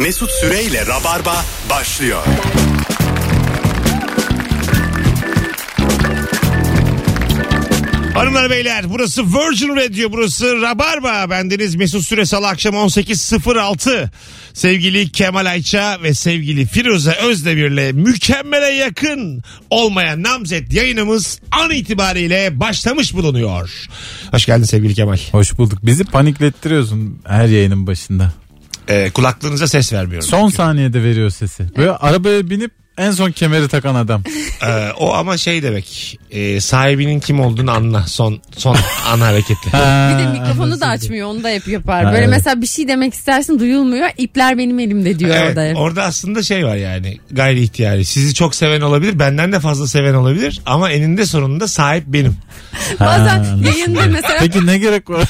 Mesut Süreyle Rabarba başlıyor. Hanımlar beyler burası Virgin Radio burası Rabarba bendeniz Mesut Süre Salı akşam 18.06 sevgili Kemal Ayça ve sevgili Firuze Özdemir'le mükemmele yakın olmayan namzet yayınımız an itibariyle başlamış bulunuyor. Hoş geldin sevgili Kemal. Hoş bulduk. Bizi paniklettiriyorsun her yayının başında. Ee, kulaklığınıza ses vermiyorum. Son saniyede veriyor sesi. Böyle arabaya binip en son kemeri takan adam. Ee, o ama şey demek e, sahibinin kim olduğunu anla son son an hareketi. Ha, Bir de mikrofonu da açmıyor onu da hep yapar. Ha, Böyle evet. mesela bir şey demek istersin duyulmuyor. İpler benim elimde diyor Evet, orada. hep. orada aslında şey var yani gayri ihtiyari. Sizi çok seven olabilir, benden de fazla seven olabilir ama eninde sonunda sahip benim. Bazen yayında mesela Peki ne gerek var?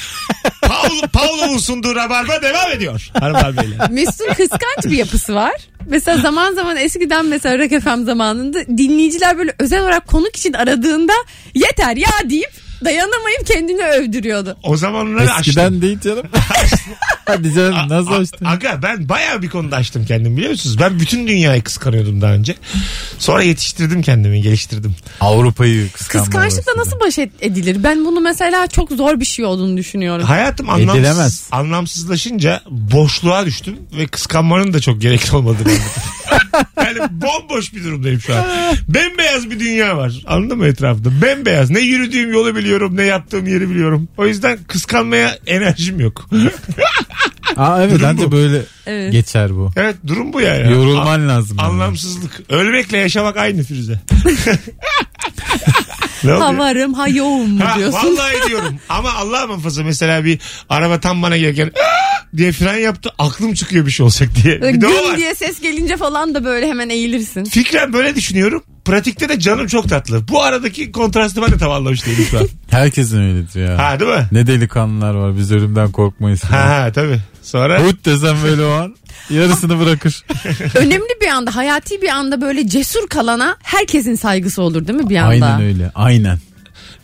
Paul, Paulo'nun sunduğu rabarba devam ediyor. Hanımlar beyler. Mesut'un kıskanç bir yapısı var. Mesela zaman zaman eskiden mesela Rock FM zamanında dinleyiciler böyle özel olarak konuk için aradığında yeter ya deyip dayanamayıp kendini övdürüyordu. O zamanları açtım. Eskiden değil canım. Hadi canım nasıl açtın? Aga ben bayağı bir konuda açtım kendimi biliyor musunuz? Ben bütün dünyayı kıskanıyordum daha önce. Sonra yetiştirdim kendimi, geliştirdim. Avrupa'yı kıskanma. Kıskançlıkla nasıl baş et- edilir? Ben bunu mesela çok zor bir şey olduğunu düşünüyorum. Hayatım anlamsız, Edilemez. anlamsızlaşınca boşluğa düştüm ve kıskanmanın da çok gerekli olmadığını anladım. yani bomboş bir durumdayım şu an. Bembeyaz bir dünya var. Anladın mı etrafta? Bembeyaz. Ne yürüdüğüm yolu biliyorum ne yaptığım yeri biliyorum. O yüzden kıskanmaya enerjim yok. Aa evet Durum bence bu. böyle Evet. geçer bu. evet durum bu ya. ya. Yorulman lazım. yani. Anlamsızlık. Ölmekle yaşamak aynı Firuze. ne oluyor? Havarım ha yoğum mu Ha, diyorsun? vallahi diyorum. Ama Allah muhafaza mesela bir araba tam bana gelirken "Aa!" diye fren yaptı. Aklım çıkıyor bir şey olacak diye. Bir de o Güm var. diye ses gelince falan da böyle hemen eğilirsin. Fikren böyle düşünüyorum. Pratikte de canım çok tatlı. Bu aradaki kontrastı ben de tam anlamış değilim şu an. Herkesin öyledir ya. Ha değil mi? Ne delikanlılar var biz ölümden korkmayız. Ha ha tabii. Sonra Hut desem böyle o an yarısını bırakır. Önemli bir anda hayati bir anda böyle cesur kalana herkesin saygısı olur değil mi bir anda? Aynen öyle aynen.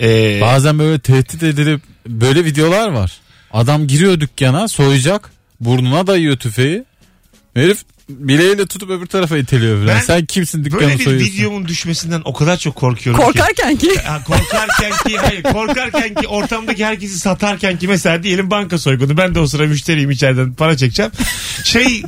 e, Bazen böyle tehdit edilip böyle videolar var. Adam giriyor dükkana soyacak burnuna dayıyor tüfeği. Herif bileğiyle tutup öbür tarafa iteliyor falan. Ben Sen kimsin dükkanı böyle bir soyuyorsun? videomun düşmesinden o kadar çok korkuyorum ki. Korkarken ki. Ha, korkarken ki hayır korkarken ki ortamdaki herkesi satarken ki mesela diyelim banka soygunu ben de o sıra müşteriyim içeriden para çekeceğim. Şey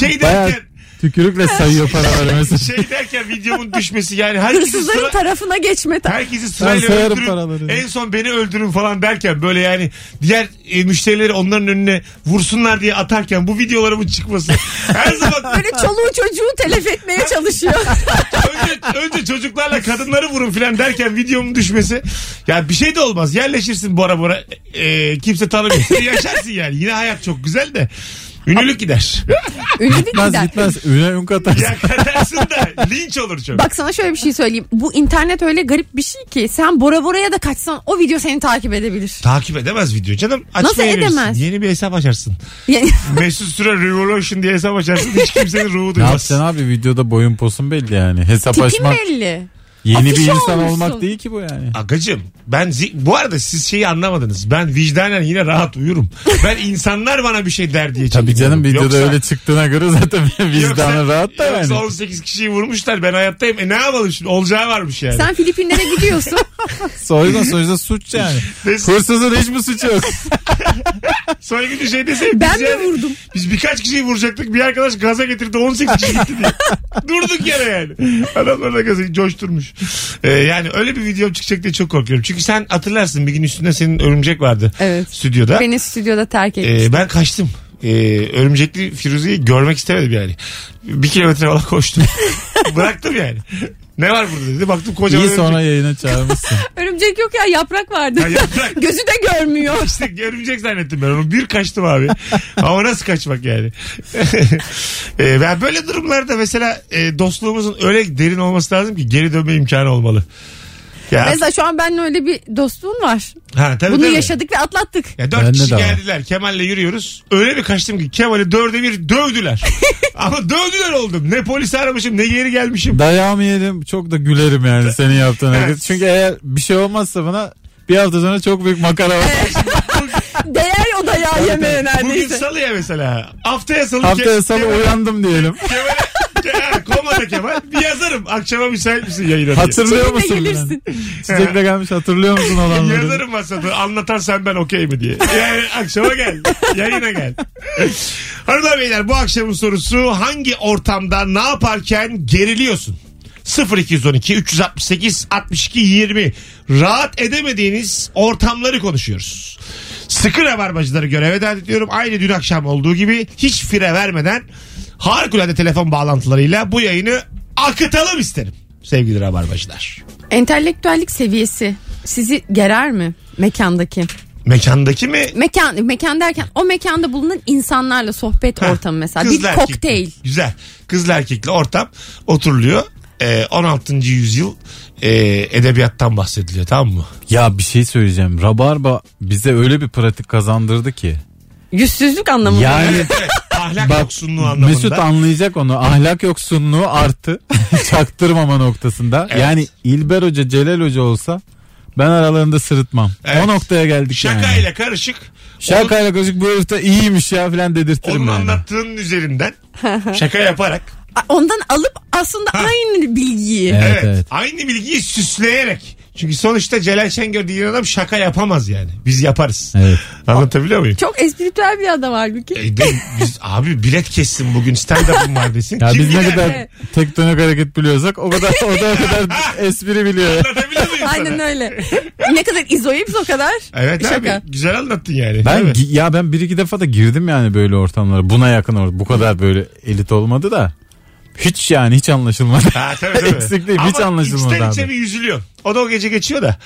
şey Bayağı derken tükürükle sayıyor paraları mesela. şey derken videomun düşmesi yani herkesi Hırsızların sıra, tarafına geçme. herkesi sırayla sayarım öldürün paraları. en son beni öldürün falan derken böyle yani diğer e, müşterileri onların önüne vursunlar diye atarken bu videolarımın çıkması her zaman Böyle çoluğu çocuğu telef etmeye çalışıyor. önce, önce çocuklarla kadınları vurun filan derken videomun düşmesi ya bir şey de olmaz yerleşirsin bora bora e, kimse tanımıyor Seni yaşarsın yani yine hayat çok güzel de ünlülük gider Ünlülük Gitmez gider. gitmez. Üne ün katarsın. ya katarsın da linç olur çok Bak sana şöyle bir şey söyleyeyim. Bu internet öyle garip bir şey ki sen Bora Bora'ya da kaçsan o video seni takip edebilir. takip edemez video canım Nasıl açmayabilirsin. edemez? yeni bir hesap açarsın Yani Mesut Süre Revolution diye hesap açarsın hiç kimsenin ruhu Ne duymaz yapacaksın abi videoda boyun posun belli yani. Hesap tipin açmak belli. Yeni bir insan olmuşsun. olmak değil ki bu yani. Agacım ben zi- bu arada siz şeyi anlamadınız. Ben vicdanen yine rahat uyurum. Ben insanlar bana bir şey der diye Tabii çekiniyorum. canım videoda Yoksa- öyle çıktığına göre zaten vicdanı rahat da yoksa yani. 18 kişiyi vurmuşlar ben hayattayım. E ne yapalım şimdi olacağı varmış yani. Sen Filipinlere gidiyorsun. Soygun sonuçta suç yani. Biz- Hırsızın hiçbir suçu yok. Sonra günü şey deseydim. Ben biz mi yani- vurdum? Biz birkaç kişiyi vuracaktık. Bir arkadaş gaza getirdi 18 kişi gitti diye. Durduk yere yani. Adamlar da gazı coşturmuş. Ee, yani öyle bir videom çıkacak diye çok korkuyorum. Çünkü sen hatırlarsın bir gün üstünde senin örümcek vardı. Evet. Stüdyoda. Beni stüdyoda terk etmiş. Ee, ben kaçtım. Ee, örümcekli Firuze'yi görmek istemedim yani. Bir kilometre falan koştum. Bıraktım yani. Ne var burada dedi. Baktım kocaman İyi sonra örümcek. yayına çağırmışsın. Örümcek yok ya yaprak vardı. Ha, yaprak. Gözü de görmüyor. İşte örümcek zannettim ben onu. Bir kaçtım abi. Ama nasıl kaçmak yani? ee, ben böyle durumlarda mesela e, dostluğumuzun öyle derin olması lazım ki geri dönme imkanı olmalı. Ya, Mesela şu an benimle öyle bir dostluğun var. ha, tabii, Bunu tabii. yaşadık ve atlattık. Ya dört Bende kişi de var. geldiler. Kemal'le yürüyoruz. Öyle bir kaçtım ki Kemal'i dörde bir dövdüler. Ama dövdüler oldum. Ne polisi aramışım ne geri gelmişim. Dayağımı yedim çok da gülerim yani senin yaptığın hareket. Çünkü eğer bir şey olmazsa bana bir hafta sonra çok büyük makara var. Değer o da ya yemeğe Bugün neredeyse. salı ya mesela. Haftaya salı. Haftaya Ke- salı uyandım diyelim. Kemal'e Ke- komada Kemal. Bir yazarım. Akşama müsait misin yayına diye. Hatırlıyor musun? gelirsin. Çiçekle gelmiş hatırlıyor musun olanları? Yazarım masada anlatarsan ben okey mi diye. Yani akşama gel. Yayına gel. Hanımlar beyler bu akşamın sorusu hangi ortamda ne yaparken geriliyorsun? 0212 368 62 20 rahat edemediğiniz ortamları konuşuyoruz. Sıkı rabarbacıları göreve davet ediyorum. Aynı dün akşam olduğu gibi hiç fire vermeden harikulade telefon bağlantılarıyla bu yayını akıtalım isterim sevgili rabarbacılar. Entelektüellik seviyesi sizi gerer mi mekandaki? Mekandaki mi Mekan mekan derken o mekanda bulunan insanlarla sohbet Ha, ortamı mesela bir erkekli. kokteyl. Güzel. Kızlı erkekli ortam oturuluyor. Ee, 16. yüzyıl e, edebiyattan bahsediliyor tamam mı? Ya bir şey söyleyeceğim. Rabarba bize öyle bir pratik kazandırdı ki. Yüzsüzlük anlamında. Yani ahlak bak yoksunluğu anlamında. Mesut anlayacak onu. Ahlak yoksunluğu artı çaktırmama noktasında. Evet. Yani İlber Hoca Celal Hoca olsa ben aralarında sırıtmam. Evet. O noktaya geldik yani. Şakayla karışık. Şakayla karışık bu herif de iyiymiş ya falan dedirtirim Onun yani. anlattığının üzerinden şaka yaparak Ondan alıp aslında aynı bilgiyi. Evet, evet, evet. aynı bilgiyi süsleyerek. Çünkü sonuçta Celal Şengör diyen adam şaka yapamaz yani. Biz yaparız. Evet. Anlatabiliyor muyum? Çok espritüel bir adam halbuki. E, ben- biz, abi bilet kessin bugün stand-up'ım var desin. Ya Kim biz ne gider? kadar tektonik hareket biliyorsak o kadar o da o kadar espri biliyor. Anlatabiliyor muyum sana? Aynen öyle. ne kadar izoips o kadar. Evet Şaka. abi güzel anlattın yani. Ben Değil mi? gi- ya ben bir iki defa da girdim yani böyle ortamlara. Buna yakın orada. Bu kadar böyle elit olmadı da. Hiç yani hiç anlaşılmadı. Ha, tabii, tabii. Eksik değil, hiç Ama anlaşılmadı içten içe abi. bir yüzülüyor. O da o gece geçiyor da.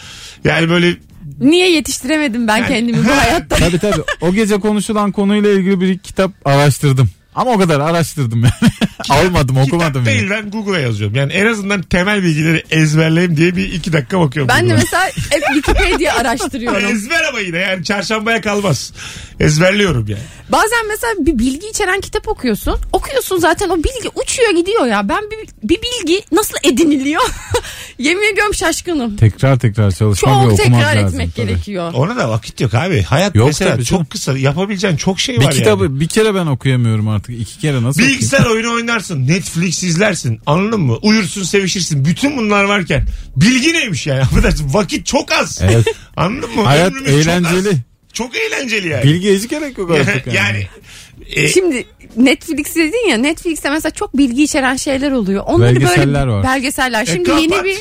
Yani böyle Niye yetiştiremedim ben kendimi bu hayatta? tabii tabii. O gece konuşulan konuyla ilgili bir kitap araştırdım. Ama o kadar araştırdım yani. Almadım okumadım kitap yani. değil ben Google'a yazıyorum. Yani en azından temel bilgileri ezberleyeyim diye bir iki dakika bakıyorum. Ben de Google'a. mesela hep Wikipedia araştırıyorum. Ezber ama yine yani çarşambaya kalmaz. Ezberliyorum yani. Bazen mesela bir bilgi içeren kitap okuyorsun. Okuyorsun zaten o bilgi uçuyor gidiyor ya. Ben bir, bir bilgi nasıl ediniliyor? Yemin ediyorum şaşkınım. Tekrar tekrar çalışmak ve Çok okumak tekrar lazım. etmek tabii. gerekiyor. Ona da vakit yok abi. Hayat Yok mesela tabii çok canım. kısa. Yapabileceğin çok şey Bir var kitabı yani. bir kere ben okuyamıyorum artık. İki kere nasıl okuyayım? Bilgisayar oyunu oynarsın. Netflix izlersin. Anladın mı? Uyursun sevişirsin. Bütün bunlar varken bilgi neymiş yani? Affedersin vakit çok az. Evet. Anladın mı? Hayat Ömrümüz çok az. eğlenceli. Çok, eğlenceli yani. Bilgiye hiç gerek yok artık yani. yani e, Şimdi Netflix dedin ya Netflix'te mesela çok bilgi içeren şeyler oluyor. Onları Belgeseller böyle var. belgeseller. Şimdi kapat. yeni bir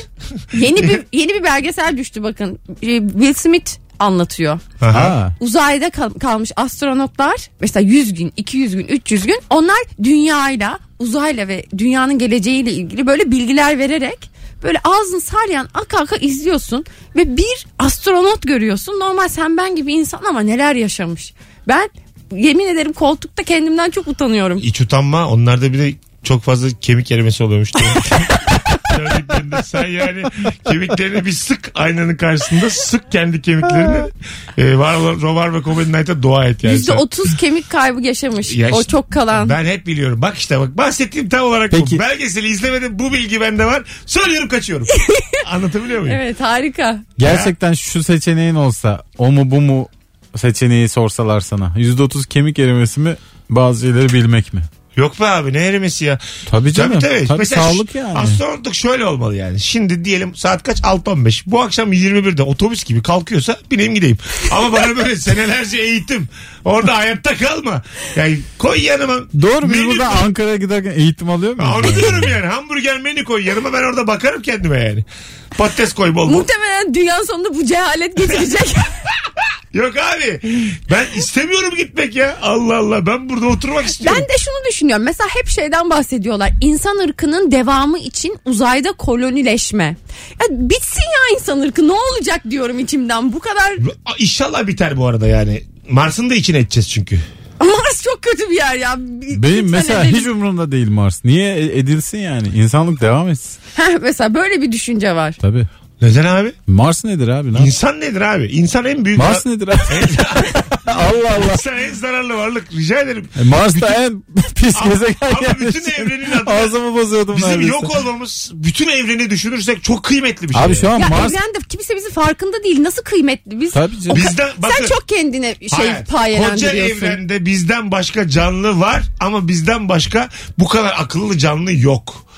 yeni bir yeni bir belgesel düştü bakın. Ee, Will Smith anlatıyor. Ha. Uzayda kal- kalmış astronotlar mesela 100 gün, 200 gün, 300 gün onlar dünyayla, uzayla ve dünyanın geleceğiyle ilgili böyle bilgiler vererek böyle ağzını saryan aka aka izliyorsun ve bir astronot görüyorsun. Normal sen ben gibi insan ama neler yaşamış. Ben yemin ederim koltukta kendimden çok utanıyorum. iç utanma onlarda bir de çok fazla kemik erimesi oluyormuş. Söylediklerinde sen yani kemiklerini bir sık aynanın karşısında sık kendi kemiklerini e, var olan Rovar ve Comedy Night'a dua et yani. sen. %30 kemik kaybı yaşamış. Ya o işte çok kalan. Ben hep biliyorum. Bak işte bak bahsettiğim tam olarak Peki. bu. Belgeseli izlemedim bu bilgi bende var. Söylüyorum kaçıyorum. Anlatabiliyor muyum? Evet harika. Gerçekten şu seçeneğin olsa o mu bu mu seçeneği sorsalar sana. %30 kemik erimesi mi bazı şeyleri bilmek mi? Yok be abi ne erimesi ya. Tabii canım. Tabii tabii. Tabii Mesela sağlık yani. Astronotluk şöyle olmalı yani. Şimdi diyelim saat kaç? 6.15. Bu akşam 21'de otobüs gibi kalkıyorsa bineyim gideyim. Ama bana böyle senelerce eğitim. Orada hayatta kalma. Yani koy yanıma. Doğru biz burada koy. Ankara'ya giderken eğitim alıyor muyuz? Onu diyorum yani. Hamburger menü koy yanıma ben orada bakarım kendime yani. Patates koy bol bol. Muhtemelen dünyanın sonunda bu cehalet getirecek. Yok abi. Ben istemiyorum gitmek ya. Allah Allah. Ben burada oturmak istiyorum. Ben de şunu düşünüyorum. Mesela hep şeyden bahsediyorlar. İnsan ırkının devamı için uzayda kolonileşme. Ya bitsin ya insan ırkı ne olacak diyorum içimden. Bu kadar İnşallah biter bu arada yani. Mars'ın da içine edeceğiz çünkü. Mars çok kötü bir yer ya. Bir- Benim lütfen mesela edelim. hiç umurumda değil Mars. Niye e- edilsin yani? İnsanlık devam etsin. Heh, mesela böyle bir düşünce var. Tabii. Neden abi? Mars nedir abi? Lan? İnsan nedir abi? İnsan en büyük... Mars nedir abi? Allah Allah. İnsan en zararlı varlık. Rica ederim. E, Mars da en pis Ama- gezegen ama yani. bütün evrenin adına- Ağzımı bozuyordum Bizim neredeyse. yok olmamız bütün evreni düşünürsek çok kıymetli bir şey. Abi şu an Ya Mars evrende kimse bizi farkında değil. Nasıl kıymetli biz? Tabii canım. Bizden, bakın, Sen çok kendine şey Hayır. Koca payelendiriyorsun. evrende bizden başka canlı var ama bizden başka bu kadar akıllı canlı yok.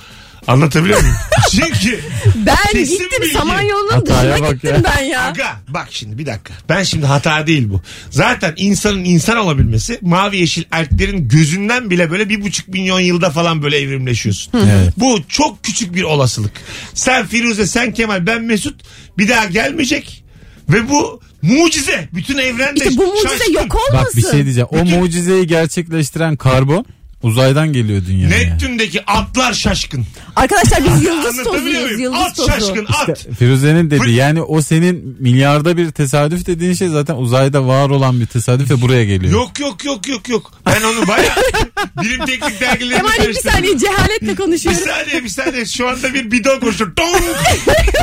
Anlatabiliyor muyum? Çünkü Ben Kesin gittim bilgi. Samanyolu'nun Hataya dışına bak gittim ya. ben ya. Aga bak şimdi bir dakika. Ben şimdi hata değil bu. Zaten insanın insan olabilmesi mavi yeşil erklerin gözünden bile böyle bir buçuk milyon yılda falan böyle evrimleşiyorsun. Evet. Bu çok küçük bir olasılık. Sen Firuze, sen Kemal, ben Mesut bir daha gelmeyecek. Ve bu mucize. Bütün evrende İşte bu mucize şaşkın. yok olmasın. Bak bir şey diyeceğim. O Bütün- mucizeyi gerçekleştiren karbon uzaydan geliyor dünyaya. Neptün'deki atlar şaşkın. Arkadaşlar biz yıldız Anlatabiliyor tozuyuz. muyum? Yıldız At tozu. şaşkın at. Firuze'nin dedi Fır- yani o senin milyarda bir tesadüf dediğin şey zaten uzayda var olan bir tesadüf ve buraya geliyor. Yok yok yok yok yok. Ben onu baya bilim teknik dergilerinde Kemal bir karıştırdım. saniye cehaletle Bir konuşuyoruz. saniye bir saniye şu anda bir bidon koştu. Dong!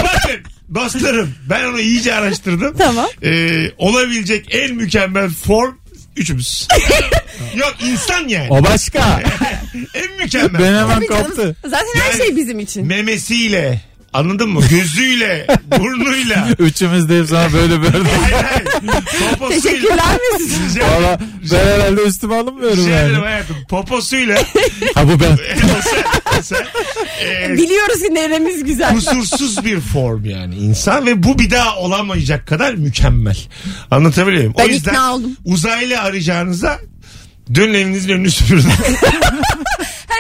Bakın dostlarım ben onu iyice araştırdım. Tamam. Ee, olabilecek en mükemmel form üçümüz. Yok insan yani. O başka. En mükemmel. ben hemen Tabii canım. kaptı. Zaten her Yani- şey bizim için. Memesiyle anladın mı? Gözüyle, burnuyla. Üçümüz de hep sana böyle böyle. Hayır hayır. Poposuyla. Teşekkürler ederim. Valla ben herhalde üstüme alınmıyorum ederim yani. hayatım. Poposuyla. Ha bu ben. sen, sen, e, Biliyoruz ki neremiz güzel. kusursuz bir form yani insan ve bu bir daha olamayacak kadar mükemmel. Anlatabiliyor muyum? Ben o yüzden ikna oldum. uzaylı arayacağınıza dönün evinizin önünü süpürün.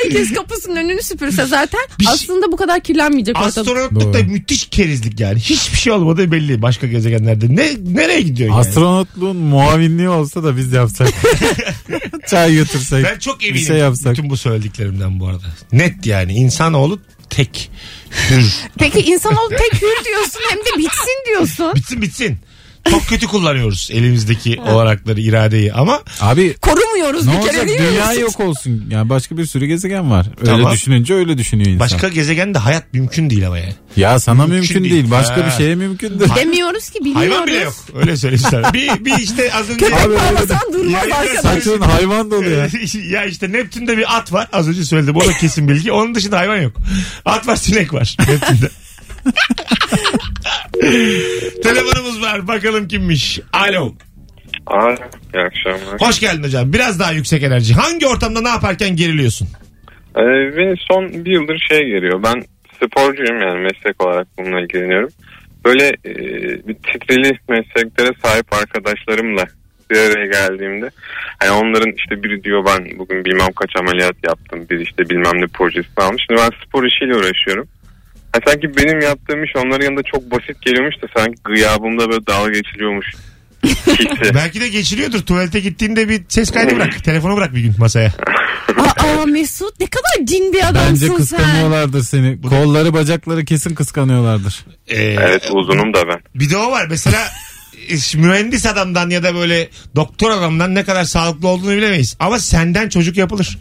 Herkes kapısının önünü süpürse zaten Bir şey- aslında bu kadar kirlenmeyecek ortalık. Astronotluk da Doğru. müthiş kerizlik yani. Hiçbir şey olmadığı belli başka gezegenlerde. Ne nereye gidiyor yani? Astronotluğun muavinliği olsa da biz yapsak. Çay götürsek. ben çok eminim Bir şey yapsak. bütün bu söylediklerimden bu arada. Net yani insanoğlu tek hür. Peki insanoğlu tek hür diyorsun hem de bitsin diyorsun. Bitsin bitsin. Çok kötü kullanıyoruz elimizdeki olanakları, iradeyi ama Abi Korumuyoruz ne bir kere olacak değil mi? dünya yok olsun. Yani başka bir sürü gezegen var. Öyle Tamam. düşününce öyle düşünüyor insan. başka gezegende hayat mümkün değil ama yani. Ya sana Mümkün mümkün, değil. değil. Başka Ha. bir şeye mümkündür. Demiyoruz ki biliyoruz. Hayvan bile yok. Öyle söyleyeyim sana. Bir, bir işte az önce... Köpek Abi bağlasan durmaz arkadaş. Saçın hayvan dolu ya. ya işte Neptün'de bir at var. Az önce söyledim. O da kesin bilgi. Onun dışında hayvan yok. At var sinek var Neptün'de. Telefonumuz var. Bakalım kimmiş. Alo. Aa, iyi akşamlar. Hoş geldin hocam. Biraz daha yüksek enerji. Hangi ortamda ne yaparken geriliyorsun? Ee, beni son bir yıldır şey geliyor. Ben sporcuyum yani meslek olarak bununla ilgileniyorum. Böyle e, bir titreli mesleklere sahip arkadaşlarımla bir araya geldiğimde hani onların işte biri diyor ben bugün bilmem kaç ameliyat yaptım biri işte bilmem ne projesini almış. Şimdi ben spor işiyle uğraşıyorum. Ha, sanki benim yaptığım iş onların yanında çok basit geliyormuş da sanki gıyabımda böyle dalga geçiliyormuş. Belki de geçiriyordur. Tuvalete gittiğinde bir ses kaydı bırak. Telefonu bırak bir gün masaya. Aa Mesut ne kadar cin bir adamsın Bence sen. kıskanıyorlardır seni. Kolları bacakları kesin kıskanıyorlardır. Ee, Evet uzunum da ben. Bir de o var. Mesela mühendis adamdan ya da böyle doktor adamdan ne kadar sağlıklı olduğunu bilemeyiz. Ama senden çocuk yapılır.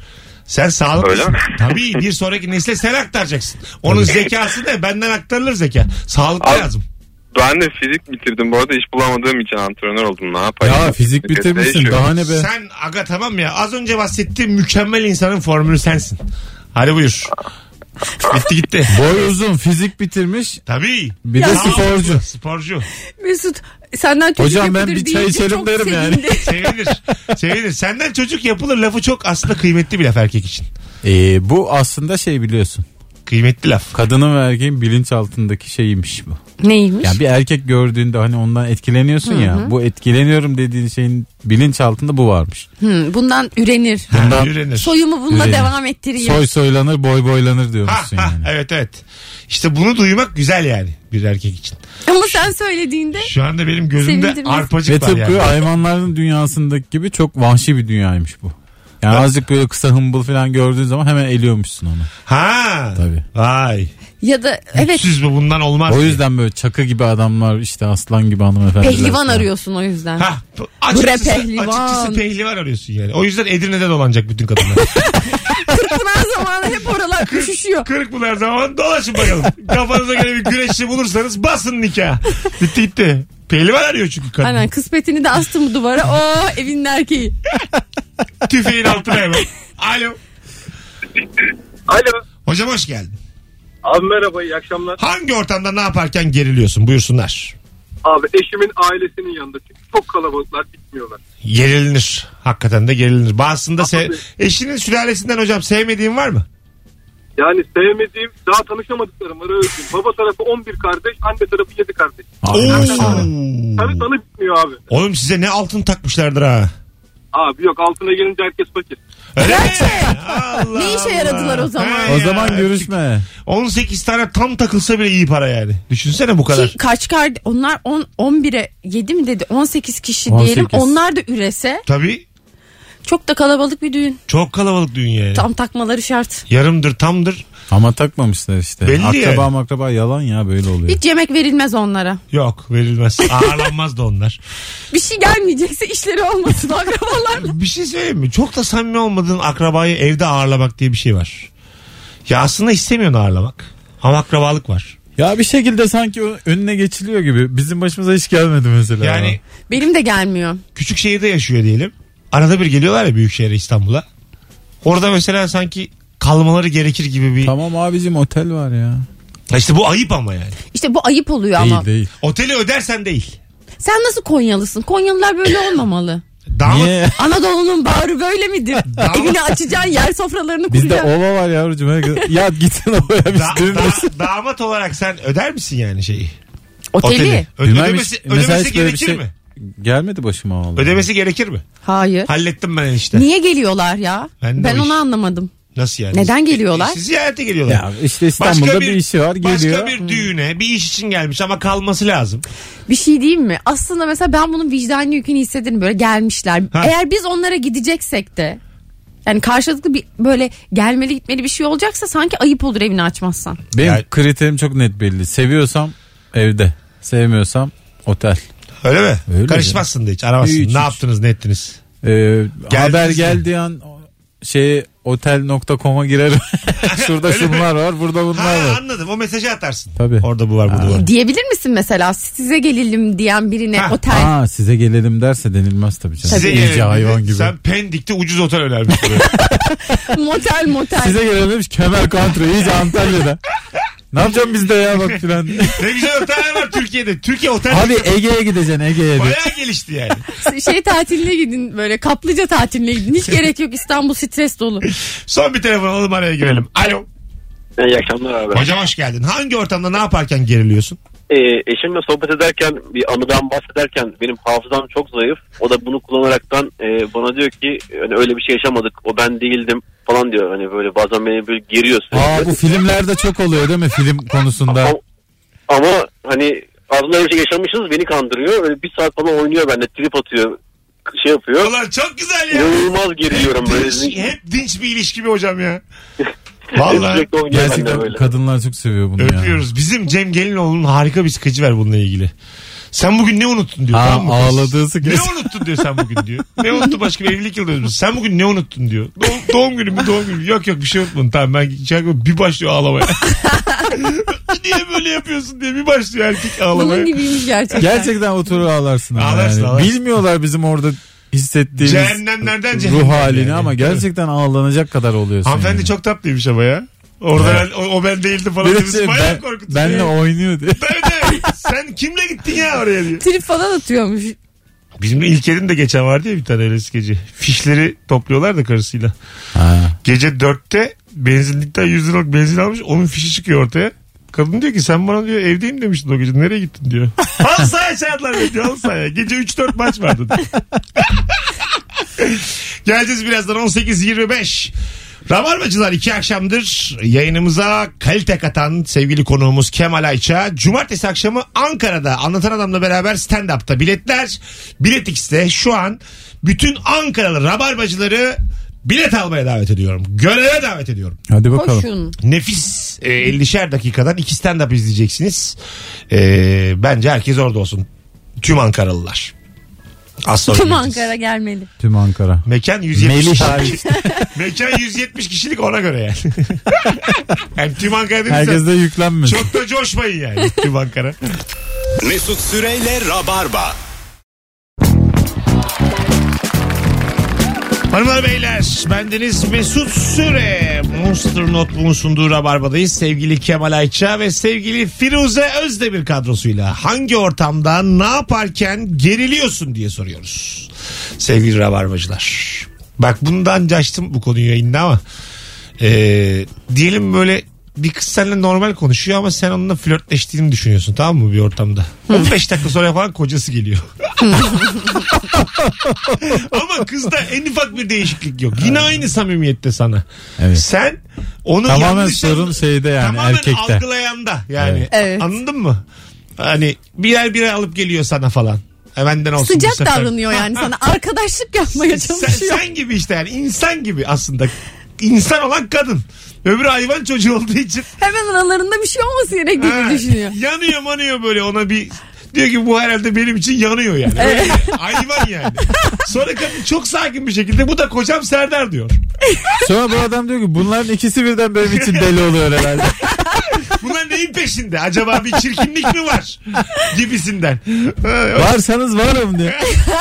Sen sağlıklısın. Öyle mi? Tabii bir sonraki nesle sen aktaracaksın. Onun zekası da benden aktarılır zeka. Sağlıklı Abi- lazım. Ben de fizik bitirdim. Bu arada iş bulamadığım için antrenör oldum. Ne yapayım? Ya fizik bitirmişsin daha ne be. Sen aga tamam ya az önce bahsettiğim mükemmel insanın formülü sensin. Hadi buyur. Bitti gitti. Boy uzun fizik bitirmiş. Tabii. Bir de sporcu. Sporcu. Mesut senden çocuk Hocam ben yapılır bir çay içerim çok derim yani. Sevinir. Sevinir. Senden çocuk yapılır lafı çok aslında kıymetli bir laf erkek için. Ee, bu aslında şey biliyorsun. Kıymetli laf. Kadının ve erkeğin bilinç altındaki şeymiş bu. Neymiş? Yani bir erkek gördüğünde hani ondan etkileniyorsun ya. Bu etkileniyorum dediğin şeyin bilinç altında bu varmış. Hı, bundan ürenir. Bundan ürenir. Soyumu bununla Ürenir. devam ettireyim. Soy soylanır boy boylanır Ha, diyormuşsun ha, yani. evet evet. İşte bunu duymak güzel yani bir erkek için. Ama sen söylediğinde Şu anda benim gözümde Sevindirmez. Ve arpacık var tıpkı yani. hayvanların dünyasındaki gibi çok vahşi bir dünyaymış bu. Yani azıcık böyle kısa hımbıl falan gördüğün zaman hemen eliyormuşsun onu. Ha. Tabii. Vay. Ya da evet Mutsuz bu bundan olmaz. O yüzden böyle çakı gibi adamlar işte aslan gibi hanımefendiler. pehlivan falan. arıyorsun o yüzden. Ha, açıkçası, pehlivan. açıkçası pehlivan arıyorsun yani. O yüzden Edirne'de dolanacak bütün kadınlar. Kırkpınar zamanı hep oralar üşüşüyor yaşıyor. Kırık bunlar zaman dolaşın bakalım. Kafanıza göre bir güreşçi bulursanız basın nikah. Bitti gitti. Pehlivan arıyor çünkü kadın. Aynen kısmetini de astım duvara. Oo evinin erkeği. Tüfeğin altına hemen. Alo. Alo. Hocam hoş geldin. Abi merhaba iyi akşamlar. Hangi ortamda ne yaparken geriliyorsun? Buyursunlar. Abi eşimin ailesinin yanında çünkü çok kalabalıklar bitmiyorlar. Gerilinir. Hakikaten de gerilinir. Bazısında. Abi. eşinin sülalesinden hocam sevmediğin var mı? Yani sevmediğim daha tanışamadıklarım var öyle diyeyim. Baba tarafı 11 kardeş anne tarafı 7 kardeş. Maşallah. Tanı tanı bitmiyor abi. Oğlum size ne altın takmışlardır ha. Abi yok altına gelince herkes fakir. Öyle mi? Allah Ne işe Allah. yaradılar o zaman? He O ya. zaman görüşme. 18 tane tam takılsa bile iyi para yani. Düşünsene bu kadar. Ki kaç kar onlar 10 11'e 7 mi dedi 18 kişi 18. diyelim. Onlar da ürese Tabii çok da kalabalık bir düğün. çok kalabalık dünya yani. Tam takmaları şart. Yarımdır tamdır. Ama takmamışlar işte. Belli akraba yani. makraba yalan ya böyle oluyor. Hiç yemek verilmez onlara. Yok verilmez. Ağırlanmaz da onlar. Bir şey gelmeyecekse işleri olmasın akrabalarla. Bir şey söyleyeyim mi? Çok da samimi olmadığın akrabayı evde ağırlamak diye bir şey var. Ya aslında istemiyorsun ağırlamak. Ama akrabalık var. Ya bir şekilde sanki önüne geçiliyor gibi. Bizim başımıza hiç gelmedi mesela. Yani Benim de gelmiyor. küçük şehirde yaşıyor diyelim. Arada bir geliyorlar ya büyük şehre İstanbul'a. Orada mesela sanki kalmaları gerekir gibi bir... Tamam abicim otel var ya. Ha İşte bu ayıp ama yani. İşte bu ayıp oluyor Değil ama. değil. Oteli ödersen değil. Sen nasıl Konyalısın? Konyalılar böyle olmamalı. Damat, Niye? Anadolu'nun bağrı böyle midir? Evini açacaksın yer sofralarını Bizde kuracaksın. ova var yavrucuğum. Ya gitsin ovaya biz da- da- damat olarak sen öder misin yani şeyi? Oteli. Ö- Bilmem ödemesi hiç- mesela ödemesi hiç böyle bir gerekir şey- mi? Gelmedi başıma vallahi. Ödemesi gerekir mi? Hayır. Hallettim ben işte. Niye geliyorlar ya? Ben Ben, o onu iş- anlamadım. Nasıl yani? Neden geliyorlar? Siz ziyarete geliyorlar. Ya işte İstanbul'da bir, işi var geliyor. Başka bir düğüne bir iş için gelmiş ama kalması lazım. Bir şey diyeyim mi? Aslında mesela ben bunun vicdani yükünü hissederim böyle gelmişler. Ha. Eğer biz onlara gideceksek de yani karşılıklı bir böyle gelmeli gitmeli bir şey olacaksa sanki ayıp olur evini açmazsan. Benim Yani- kriterim çok net belli. Seviyorsam evde. Sevmiyorsam otel. Öyle mi? Öyle Karışmazsın da hiç aramazsın. Hiç, ne hiç. yaptınız ne ettiniz? Ee, haber geldiği an şey otel.com'a girerim. Şurada şunlar var, burada Ha bunlar var. anladım o mesajı atarsın. Tabii. Orada bu var burada bu var. Diyebilir misin mesela size gelelim diyen birine Ha. otel Aa size gelelim derse denilmez tabii canım. Size İyice hayvan gibi. Sen Pendik'te ucuz otel önermiş. buraya. motel motel. Size gelelim demiş kemer country iyice Antalya'da. Ne yapacağım biz de ya bak filan. ne güzel oteller var Türkiye'de. Türkiye otel Abi Ege'ye gideceksin Ege'ye. de. bayağı gelişti yani. şey tatiline gidin böyle kaplıca tatiline gidin. Hiç gerek yok İstanbul stres dolu. Son bir telefon alalım araya girelim. Alo. İyi akşamlar abi. Hocam hoş geldin. Hangi ortamda ne yaparken geriliyorsun? Ee, eşimle sohbet ederken bir anıdan bahsederken benim hafızam çok zayıf. O da bunu kullanaraktan e, bana diyor ki hani öyle bir şey yaşamadık. O ben değildim falan diyor. Hani böyle bazen beni böyle geriyor sürekli. Aa bu filmlerde çok oluyor değil mi film konusunda? Ama, ama hani öyle bir şey yaşamışız beni kandırıyor. Öyle bir saat falan oynuyor bende trip atıyor. Şey yapıyor. Ulan çok güzel ya. İnanılmaz geriliyorum böyle. Dinç, hep dinç bir ilişki bir hocam ya. Vallahi Gerçekten böyle. kadınlar çok seviyor bunu ya. öpüyoruz. Bizim Cem Gelinoğlu'nun harika bir skeci var bununla ilgili. Sen bugün ne unuttun diyor. Aa, tamam mı? ağladığı skeci. Ne unuttun diyor sen bugün diyor. Ne unuttun başka bir evlilik yıl dönümümüz. Sen bugün ne unuttun diyor. Doğum, doğum günü mü doğum günü mü? Yok yok bir şey unutmadın. Tamam ben şey yapayım. bir başlıyor ağlamaya. Niye böyle yapıyorsun diye bir başlıyor erkek ağlamaya. Bunun gibiymiş gerçekten. Gerçekten oturur ağlarsın ama Ağlarsın, yani. ağlarsın. Bilmiyorlar bizim orada hissettiğimiz Cehennemlerden ruh halini yani. ama gerçekten ağlanacak kadar oluyorsun. Hanımefendi yani. çok tatlıymış ama ya. Orada Evet. ben, o, o ben değildi falan Birisi demiş. Bayağı ben, korkutucu. benle oynuyor diye. Evet. Sen kimle gittin ya oraya diyor. Trip falan atıyormuş. Bizim İlker'in de geçen vardı ya bir tane öyle skeci. Fişleri topluyorlar da karısıyla. Ha. Gece dörtte benzinlikten 100 liralık benzin almış. Onun fişi çıkıyor ortaya. Kadın diyor ki sen bana diyor evdeyim demiştin o gece. Nereye gittin diyor. Halı sahaya çağırdılar beni diyor. Halı sahaya. Gece 3-4 maç vardı. Geleceğiz birazdan 18.25. Rabarbacılar iki akşamdır yayınımıza kalite katan sevgili konuğumuz Kemal Ayça. Cumartesi akşamı Ankara'da Anlatan Adam'la beraber stand-up'ta biletler. Bilet X'te şu an bütün Ankaralı Rabarbacıları bilet almaya davet ediyorum. Göreve davet ediyorum. Hadi bakalım. Koşun. Nefis e, 50'şer dakikadan iki stand-up izleyeceksiniz. E, bence herkes orada olsun. Tüm Ankaralılar. Az sonra Tüm göreceğiz. Ankara gelmeli. Tüm Ankara. Mekan 170 Melih. Mekan 170 kişilik ona göre yani. yani tüm Ankara dediysen Herkes de yüklenmesin. çok da coşmayın yani tüm Ankara. Mesut Süreyle Rabarba. Hanımlar beyler bendeniz Mesut Süre Monster Notebook'un sunduğu Rabarba'dayız. Sevgili Kemal Ayça ve sevgili Firuze Özdemir kadrosuyla hangi ortamda ne yaparken geriliyorsun diye soruyoruz. Sevgili Rabarbacılar. Bak bundan önce açtım bu konuyu yayında ama ee, diyelim böyle bir kız seninle normal konuşuyor ama sen onunla flörtleştiğini düşünüyorsun tamam mı bir ortamda. 15 dakika sonra falan kocası geliyor. ama kızda en ufak bir değişiklik yok. Yine aynı samimiyette sana. Evet. Sen onu Tamamen yanlış sorun şeyde yani tamamen erkekte. algılayanda yani. Evet. Anladın mı? Hani birer birer alıp geliyor sana falan. E, benden olsun Sıcak davranıyor yani sana. Arkadaşlık yapmaya sen, çalışıyor. sen gibi işte yani insan gibi aslında. İnsan olan kadın. Öbür hayvan çocuğu olduğu için Hemen aralarında bir şey olması ha, gerektiğini düşünüyor. yanıyor manıyor böyle ona bir diyor ki bu herhalde benim için yanıyor yani. Bir hayvan yani. Sonra kadın çok sakin bir şekilde bu da kocam Serdar diyor. Sonra bu adam diyor ki bunların ikisi birden benim için deli oluyor herhalde. Bunlar neyin peşinde? Acaba bir çirkinlik mi var? Gibisinden. Ha, Varsanız varım diye.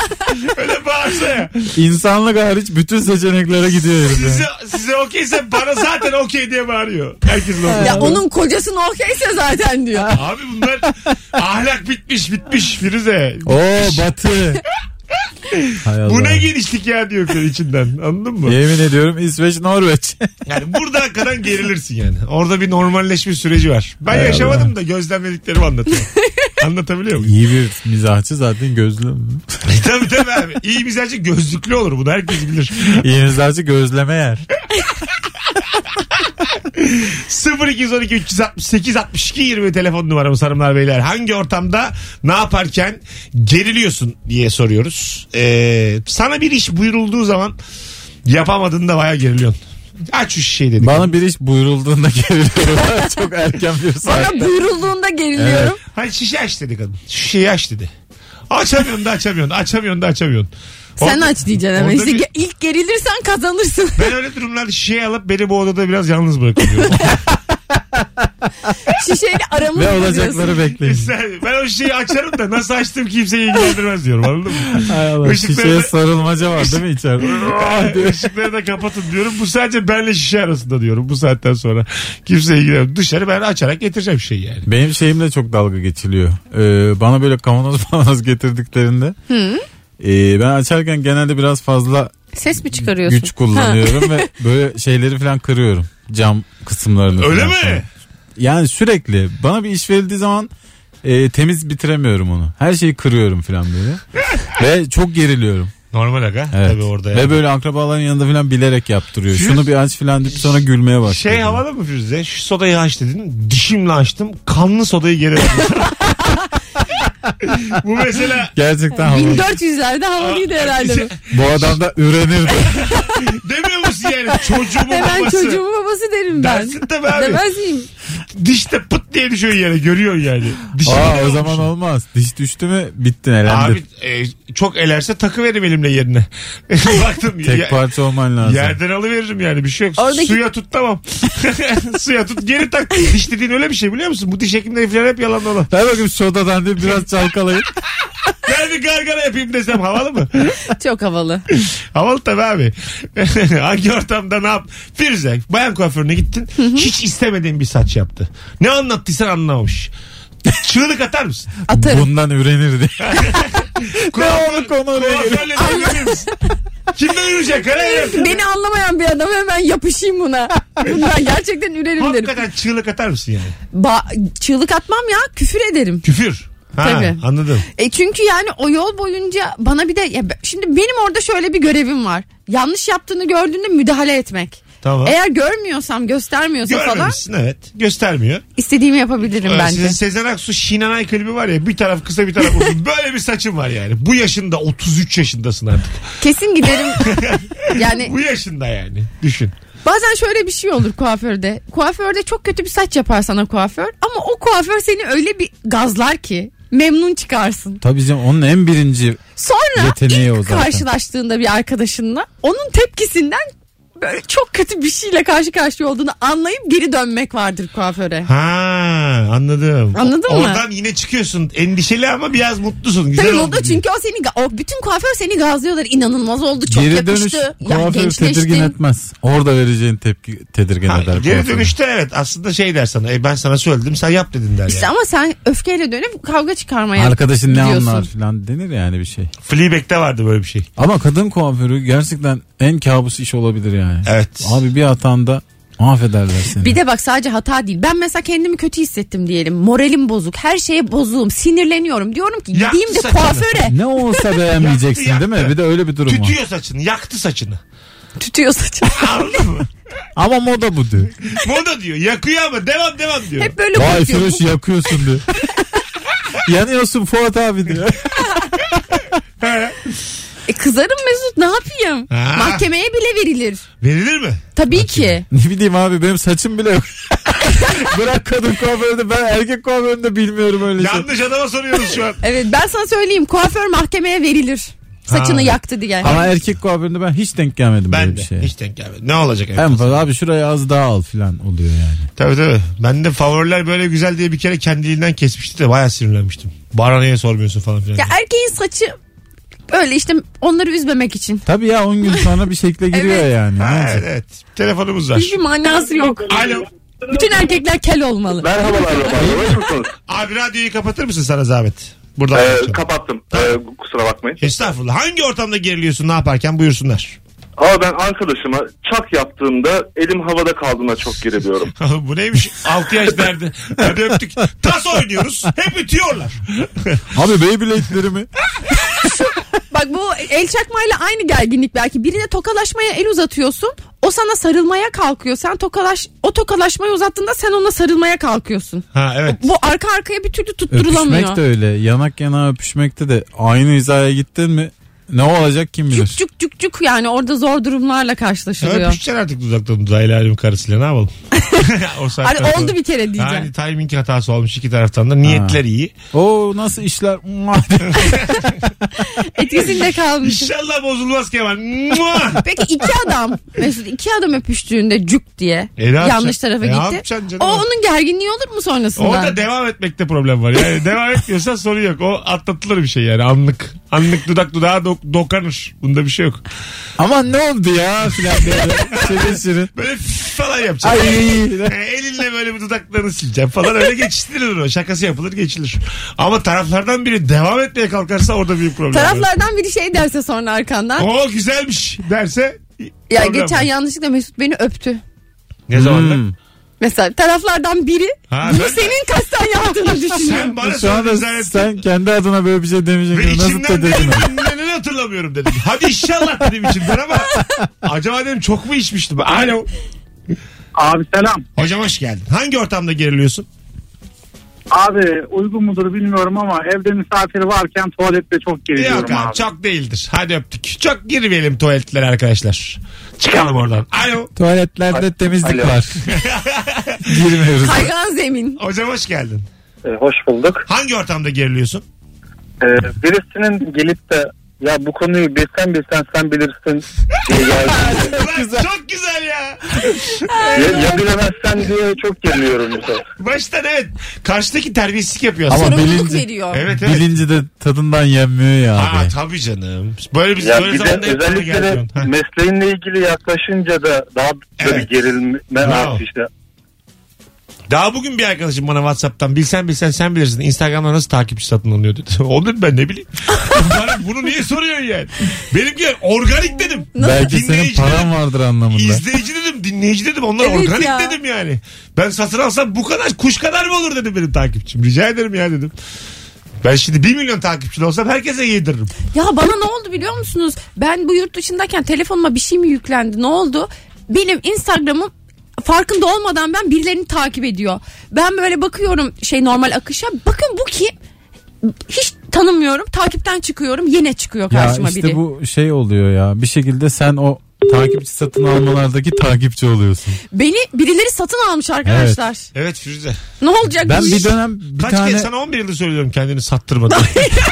Öyle bağırsa ya. İnsanlık hariç bütün seçeneklere gidiyor herif yani. Size, size okeyse bana zaten okey diye bağırıyor. Herkesin okey. Ya onun kocasını okeyse zaten diyor. Abi bunlar ahlak bitmiş bitmiş Firuze. Oo batı. Allah. Bu ne genişlik ya diyor kız içinden anladın mı? Yemin ediyorum İsveç Norveç. Yani burada hakikaten gerilirsin yani. Orada bir normalleşme süreci var. Ben Hay yaşamadım da gözlemlediklerimi anlatıyorum. Anlatabiliyor muyum? İyi bir mizahçı zaten gözlü. tabii tabii abi. İyi mizacı gözlüklü olur bunu herkes bilir. İyi mizahçı gözleme yer. 0212 368 62 20 telefon numaramız hanımlar beyler. Hangi ortamda ne yaparken geriliyorsun diye soruyoruz. Ee, sana bir iş buyurulduğu zaman yapamadığında baya geriliyorsun. Aç şu şişeyi dedik. Bana bir iş buyurulduğunda geriliyorum. Çok erken bir Bana saatte. buyurulduğunda geriliyorum. Hani şişe aç dedi kadın. Şişeyi aç dedi. Açamıyorsun da açamıyorsun. Açamıyorsun da açamıyorsun. Sen aç diyeceksin ama orada işte bir- ge- ilk gerilirsen kazanırsın. Ben öyle durumlarda şişeyi alıp beni bu odada biraz yalnız bırakıyorum. Şişeyle aramı Ve bozuyorsun. olacakları bekleyin. Sen- ben o şişeyi açarım da nasıl açtım kimseyi ilgilendirmez diyorum anladın mı? Hay Allah. Işıkları Şişeye da- sarılmaca var değil mi içeride? Işıkları da kapatın diyorum. Bu sadece benle şişe arasında diyorum bu saatten sonra. Kimseye ilgilenmez. Dışarı ben açarak getireceğim şeyi yani. Benim şeyimle çok dalga geçiliyor. Ee, bana böyle kavanoz kavanoz getirdiklerinde ee, ben açarken genelde biraz fazla Ses mi çıkarıyorsun? güç kullanıyorum ve böyle şeyleri falan kırıyorum. Cam kısımlarını. Öyle falan mi? Yani sürekli bana bir iş verildiği zaman ee, temiz bitiremiyorum onu. Her şeyi kırıyorum falan böyle. ve çok geriliyorum. Normal aga. Evet. Tabii orada Ve yani. böyle akrabaların yanında falan bilerek yaptırıyor. Firuze- Şunu bir aç falan deyip sonra gülmeye başlıyor. Şey havalı mı Firuze? Şu sodayı aç dedin. Dişimle açtım. Kanlı sodayı geri verdim. Bu mesela Gerçekten havalı. 1400'lerde havalıydı herhalde bu. Bu adam da ürenirdi. demiyor musun yani çocuğumun Hemen babası. çocuğumun babası derim ben. Dersin tabii abi. Demez miyim? Dişte pıt diye düşüyor yere görüyorsun yani. Dişine Aa o olmuş? zaman olmaz. Diş düştü mü bittin elendin. Abi e, çok elerse takı veririm elimle yerine. Baktım Tek ya- parça olman lazım. yerden alıveririm yani bir şey yok. Oradaki- Suya tut tamam. Suya tut geri tak. Diş dediğin öyle bir şey biliyor musun? Bu diş hekimleri falan hep yalan olan. Ver bakayım sodadan diye biraz çalkalayın. Bir gargara yapayım desem havalı mı? Çok havalı. Havalı tabii abi. Hangi ortamda ne yap? Firuze bayan kuaförüne gittin. hiç istemediğin bir saç yaptı. Ne anlattıysan anlamamış. Çığlık atar mısın? Atarım. Bundan ürenirdi. Kuaför, konu oraya misin? Kimden yürüyecek? Hele Beni anlamayan bir adam hemen yapışayım buna. Bundan gerçekten ürerim derim. Hakikaten çığlık atar mısın yani? Ba- çığlık atmam ya küfür ederim. Küfür. Ha, Tabii. Anladım. E çünkü yani o yol boyunca bana bir de ya şimdi benim orada şöyle bir görevim var. Yanlış yaptığını gördüğünde müdahale etmek. Tamam. Eğer görmüyorsam göstermiyorsa falan Görmemişsin evet. Göstermiyor. istediğimi yapabilirim Ee, bence. Sizin Sezen Aksu Şinanay klibi var ya bir taraf kısa bir taraf uzun. Böyle bir saçın var yani. Bu yaşında 33 yaşındasın artık. Kesin giderim. yani Bu yaşında yani. Düşün. bazen şöyle bir şey olur kuaförde. Kuaförde çok kötü bir saç yapar sana kuaför ama o kuaför seni öyle bir gazlar ki memnun çıkarsın. Tabii canım onun en birinci Sonra Yeteneği o ilk zaten. karşılaştığında bir arkadaşınla onun tepkisinden böyle çok kötü bir şeyle karşı karşıya olduğunu anlayıp geri dönmek vardır kuaföre. Ha anladım. Anladın mı? Oradan yine çıkıyorsun endişeli ama biraz mutlusun. Güzel Tabii oldu çünkü o seni o bütün kuaför seni gazlıyorlar. İnanılmaz oldu. Çok Geri dönüş yakıştı. Ya kuaförü gençleştin. tedirgin etmez. Orada vereceğin tepki tedirgin Ha, eder. geri kuaförü. dönüşte evet aslında şey der sana e, ben sana söyledim sen yap dedin der İşte yani. ama sen öfkeyle dönüp kavga çıkarmaya Arkadaşın ne anlar falan denir yani bir şey. Fleabag'de vardı böyle bir şey. Ama kadın kuaförü gerçekten en kabus iş olabilir yani. Evet. Abi bir hatanda mahvederler seni. Bir de bak sadece hata değil. Ben mesela kendimi kötü hissettim diyelim. Moralim bozuk. Her şeye bozuğum. Sinirleniyorum. Diyorum ki Yaktı gideyim de saçını. kuaföre. ne olsa beğenmeyeceksin Yaktı, değil mi? Bir de öyle bir durum var. Tütüyor saçını yaktı saçını. Tütüyor saçım. Anladın mı? Ama moda bu diyor. Moda diyor yakıyor ama devam devam diyor. Hep böyle Vay. Firuş yakıyorsun diyor. Yanıyorsun Fuat abi diyor. E kızarım Mesut ne yapayım? Ha. Mahkemeye bile verilir. Verilir mi? Tabii ki. ne bileyim abi benim saçım bile yok. Bırak kadın kuaföründe ben erkek kuaföründe bilmiyorum öyle şey. Yanlış adama soruyoruz şu an. Evet ben sana söyleyeyim kuaför mahkemeye verilir. Saçını Ha. yaktı diye. Ama erkek kuaföründe ben hiç denk gelmedim Ben böyle de bir şeye. hiç denk gelmedi. Ne olacak? En fazla abi şuraya az daha al falan oluyor yani. Tabii tabii. Ben de favoriler böyle güzel diye bir kere kendiliğinden kesmişti de bayağı sinirlenmiştim. Bana niye sormuyorsun falan filan. Ya erkeğin saçı böyle işte onları üzmemek için. Tabii ya 10 gün sonra bir şekle giriyor Evet. yani. Ne olacak? evet, evet. Telefonumuz var. Hiçbir manası yok. Alo. Bütün erkekler kel olmalı. Merhabalar Robert. Hoş musunuz? Abi radyoyu kapatır mısın sana zahmet? Buradan Ee, konuşalım. kapattım. Ee, kusura bakmayın. Estağfurullah. Hangi ortamda geriliyorsun ne yaparken buyursunlar. Ama ben arkadaşıma çak yaptığımda elim havada kaldığında çok geriliyorum. Bu neymiş? 6 yaş derdi. Hadi öptük. Tas oynuyoruz. Hep ütüyorlar. Abi Beyblade'lerimi Bak bu el çakmayla aynı gerginlik belki. Birine tokalaşmaya el uzatıyorsun. O sana sarılmaya kalkıyor. Sen tokalaş o tokalaşmayı uzattığında sen ona sarılmaya kalkıyorsun. Ha evet. Bu arka arkaya bir türlü tutturulamıyor. öpüşmek de öyle. Yanak yana öpüşmekte de aynı hizaya gittin mi ne olacak kim bilir. Cuk cuk cuk cuk yani orada zor durumlarla karşılaşılıyor. Öpüşeceksin artık uzaktan uzağa el alemin karısıyla ne yapalım? o saatten Hani sonra- oldu bir kere diyeceğim. Yani timing hatası olmuş iki taraftan da. Niyetler iyi. O nasıl işler? Etkisinde kalmış. İnşallah bozulmaz Kemal. Mua! Peki iki adam Mesut iki adam öpüştüğünde cuk diye E, ne yapacaksın? yanlış tarafa E, ne gitti. yapacaksın canım? O onun gerginliği olur mu sonrasında? Orada devam etmekte problem var. Yani devam etmiyorsan sorun yok. O atlatılır bir şey yani anlık. Anlık dudak dudağa dok- dokanır. Bunda bir şey yok. Aman ne oldu ya filan diye. Şirin şirin. Böyle falan yapacaksın. Ay. E, elinle böyle bir dudaklarını sileceksin falan öyle geçiştirilir o. Şakası yapılır geçilir. Ama taraflardan biri devam etmeye kalkarsa orada büyük problem var. Taraflardan biri şey derse sonra arkandan. O güzelmiş derse ya problem geçen var. yanlışlıkla Mesut beni öptü. Ne zamanlar? Hmm. Mesela taraflardan biri Ha, bunu ben- senin kasten yaptığını düşünüyor. Sen bana Şu anda söyledin sen kendi adına böyle bir şey Ve demeyeceksin. Nasıl içimden dedin? dedim neden hatırlamıyorum dedim. Hadi inşallah dedim içimden ama acaba dedim çok mu içmiştim? Alo. Abi selam. Hocam hoş geldin. Hangi ortamda geriliyorsun? Abi uygun mudur bilmiyorum ama evde misafir varken tuvalette çok geriliyorum Yok abi, abi. çok değildir. Hadi öptük. Çok girmeyelim tuvaletlere arkadaşlar. Çıkalım oradan. Alo. Tuvaletlerde temizlik Alo. var. Girmiyoruz. Kaygan zemin. Hocam hoş geldin. Ee, hoş bulduk. Hangi ortamda geriliyorsun? Ee, birisinin gelip de ya bu konuyu bilsen bilsen sen bilirsin diye geldi. Ulan çok güzel ya. ya, ya bilemezsen diye çok geriliyorum bu sefer. Baştan evet. Karşıdaki terbiyesizlik yapıyor Ama aslında. Sorumluluk bilinci- veriyor. Evet evet. Bilinci de tadından yenmiyor ya Aa, abi. tabii canım. Böyle bir, Ya böyle bir de zamanda özellikle de. Ha. mesleğinle ilgili yaklaşınca da daha böyle Evet. gerilme Bravo. artı işte. Daha bugün bir arkadaşım bana Whatsapp'tan bilsen bilsen sen bilirsin Instagram'da nasıl takipçi satın alınıyor dedi. O dedim ben ne bileyim. Bana bunu niye soruyorsun yani? Benimki organik dedim. Belki senin Dinleyici paran dedim. vardır anlamında. İzleyici dedim, dinleyici dedim. Onlar Evet organik ya. dedim yani. Ben satın alsam bu kadar kuş kadar mı olur dedim benim takipçim. Rica ederim ya dedim. Ben şimdi 1 milyon takipçili olsam herkese yediririm. Ya bana ne oldu biliyor musunuz? Ben bu yurt dışındayken telefonuma bir şey mi yüklendi? Ne oldu? Benim Instagram'ım farkında olmadan ben birilerini takip ediyor. Ben böyle bakıyorum şey normal akışa. Bakın bu kim? Hiç tanımıyorum. Takipten çıkıyorum. Yine çıkıyor Ya karşıma işte biri. bu şey oluyor ya. Bir şekilde sen o takipçi satın almalardaki takipçi oluyorsun. Beni birileri satın almış arkadaşlar. Evet Firuze. Ne olacak Ben bu bir dönem bir Kaç tane kere sana 11 yıldır söylüyorum kendini sattırmadan.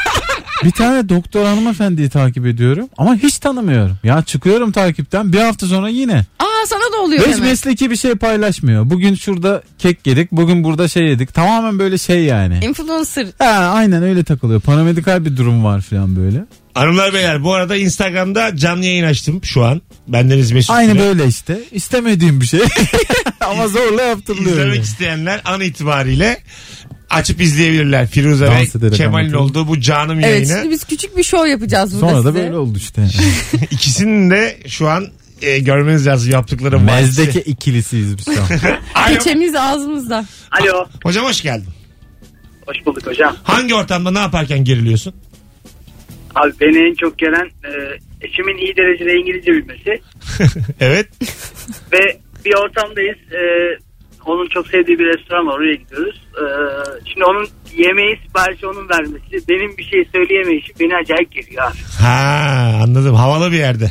bir tane doktor hanımefendiyi takip ediyorum ama hiç tanımıyorum. Ya çıkıyorum takipten bir hafta sonra yine. Aa sana da oluyor hiç demek. mesleki bir şey paylaşmıyor. Bugün şurada kek yedik bugün burada şey yedik. Tamamen böyle şey yani. Influencer. Ha, aynen öyle takılıyor. Paramedikal bir durum var falan böyle. Hanımlar beyler bu arada Instagram'da canlı yayın açtım şu an. Bendeniz Mesut Aynı Süre. böyle işte. İstemediğim bir şey. Ama zorla yaptırılıyor. İzlemek yani. isteyenler an itibariyle açıp izleyebilirler. Firuze Dans ve ederek Kemal'in anlatalım. olduğu bu canım Evet yayını. şimdi biz küçük bir şov yapacağız burada Sonra da size. böyle oldu işte. İkisinin de şu an e, görmeniz lazım yaptıkları Mezdeke vadisi. ikilisiyiz biz şu an. Alo. Peçemiz ağzımızda. Alo. Hocam hoş geldin. Hoş bulduk hocam. Hangi ortamda ne yaparken geriliyorsun? Abi beni en çok gelen e, eşimin iyi derecede İngilizce bilmesi evet. ve bir ortamdayız. E, onun çok sevdiği bir restoran var oraya gidiyoruz. E, şimdi onun yemeği siparişi onun vermesi benim bir şey söyleyemeyişim beni acayip geliyor abi. Ha anladım. Havalı bir yerde.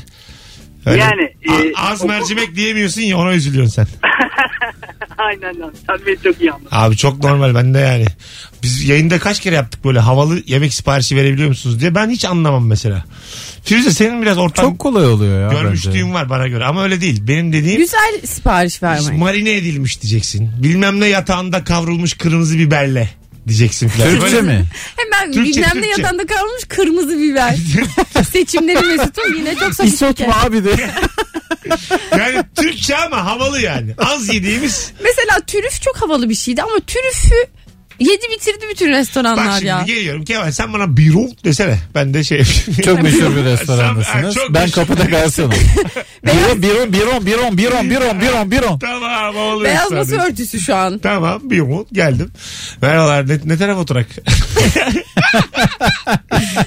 Öyle. Yani, e, az o- mercimek diyemiyorsun ya ona üzülüyorsun sen. Aynen abi sen beni çok iyi anladın. Abi çok normal bende yani. Biz yayında kaç kere yaptık böyle havalı yemek siparişi verebiliyor musunuz diye. Ben hiç anlamam mesela. Firuze senin biraz ortam Çok kolay oluyor ya görmüşlüğün bence. var bana göre ama öyle değil. Benim dediğim Güzel sipariş vermek. marine edilmiş diyeceksin. Bilmem ne yatağında kavrulmuş kırmızı biberle diyeceksin falan. Türkçe Böyle- mi? Hemen Türkçe, bilmem ne Türkçe. yatağında kalmış kırmızı biber. Seçimleri Mesut'un yine çok İsot sofistike. mu abi de? Yani Türkçe ama havalı yani. Az yediğimiz. Mesela trüf çok havalı bir şeydi ama trüfü yedi bitirdi bütün Bak restoranlar şimdi ya. geliyorum Kemal sen bana biro desene. Ben de şey yapayım. Çok meşhur bir Ha, restorandasınız. çok Ben meşhur. kapıda garsonum. biron, biron, biron, biron, biron, biron, biron, biron. tamam havalı Beyaz masa restoran. örtüsü şu an. Tamam biro geldim. Merhabalar ne, ne taraf oturak?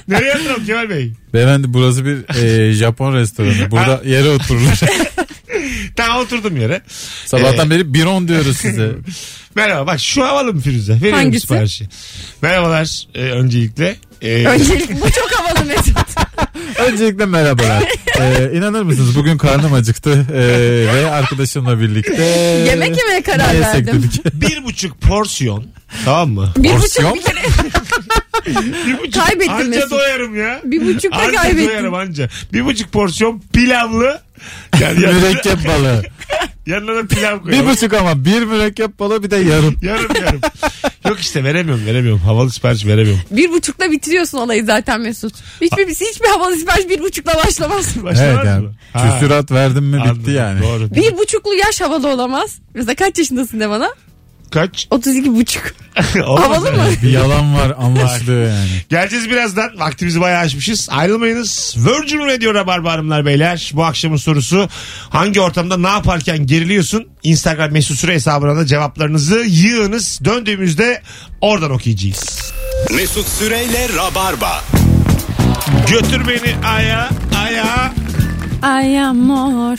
Nereye oturalım Kemal Bey? Beyefendi burası bir e, Japon restoranı. Burada yere otururlar. Tamam oturdum yere. Sabahtan Ee, beri biron diyoruz size. Merhaba bak şu havalı mı Firuze? Veriyorum Hangisi? siparişi. Merhabalar e, öncelikle. E, Öncelik bu çok havalı Mesut. Öncelikle merhabalar. Ee, inanır mısınız bugün karnım acıktı ee, ve arkadaşımla birlikte Yemek yemeye karar ne yesek verdim. dedik. bir buçuk porsiyon tamam mı? Bir Porsiyon buçuk bir kere Bir buçuk, Kaybettim anca Mesut. doyarım ya. bir buçuk da Anca kaybettim. doyarım anca. Bir buçuk porsiyon pilavlı. Yani mürekkep balığı. Yanına da pilav Bir koyalım. buçuk ama bir mürekkep balığı bir de yarım. Yarım yarım. Yok işte veremiyorum veremiyorum. Havalı sipariş veremiyorum. Bir buçukla bitiriyorsun olayı zaten Mesut. Hiçbir, hiçbir havalı sipariş bir buçukla başlamaz. Başlamaz Evet yani. mı? Ha, Küsürat verdim mi bitti anladım, yani. Doğru. Bir buçuklu yaş havalı olamaz. Mesela kaç yaşındasın de bana? Kaç? 32 buçuk. Havalı mı? Bir yalan var anlaşılıyor yani. Geleceğiz birazdan. Vaktimizi bayağı aşmışız. Ayrılmayınız. Virgin Radio Rabarba Hanımlar Beyler. Bu akşamın sorusu hangi ortamda ne yaparken geriliyorsun? Instagram mesut süre hesabına da cevaplarınızı yığınız. Döndüğümüzde oradan okuyacağız. Mesut Süreyle Rabarba. Götür beni aya aya. Ay amor.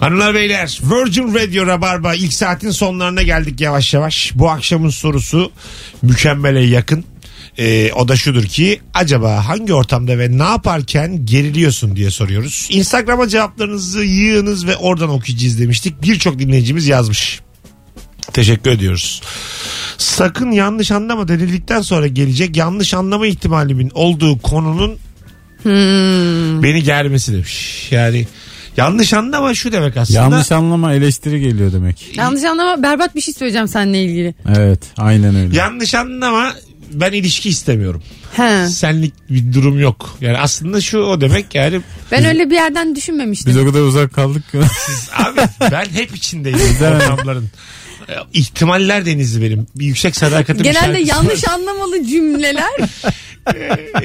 Hanımlar beyler Virgin Radio Rabarba ilk saatin sonlarına geldik yavaş yavaş. Bu akşamın sorusu mükemmele yakın. Ee, o da şudur ki acaba hangi ortamda ve ne yaparken geriliyorsun diye soruyoruz. Instagram'a cevaplarınızı yığınız ve oradan okuyacağız demiştik. Birçok dinleyicimiz yazmış. Teşekkür ediyoruz. Sakın yanlış anlama denildikten sonra gelecek yanlış anlama ihtimalimin olduğu konunun beni germesi demiş. Yani yanlış anlama şu demek aslında. Yanlış anlama eleştiri geliyor demek. Yanlış anlama berbat bir şey söyleyeceğim seninle ilgili. Evet aynen öyle. Yanlış anlama ben ilişki istemiyorum. He. Senlik bir durum yok. Yani aslında şu o demek yani Ben öyle bir yerden düşünmemiştim. Biz o kadar uzak kaldık ki. abi ben hep içindeyim Güzel. İhtimaller denizi benim. Bir yüksek sadakatim Genelde şarkısı yanlış anlamalı cümleler. var.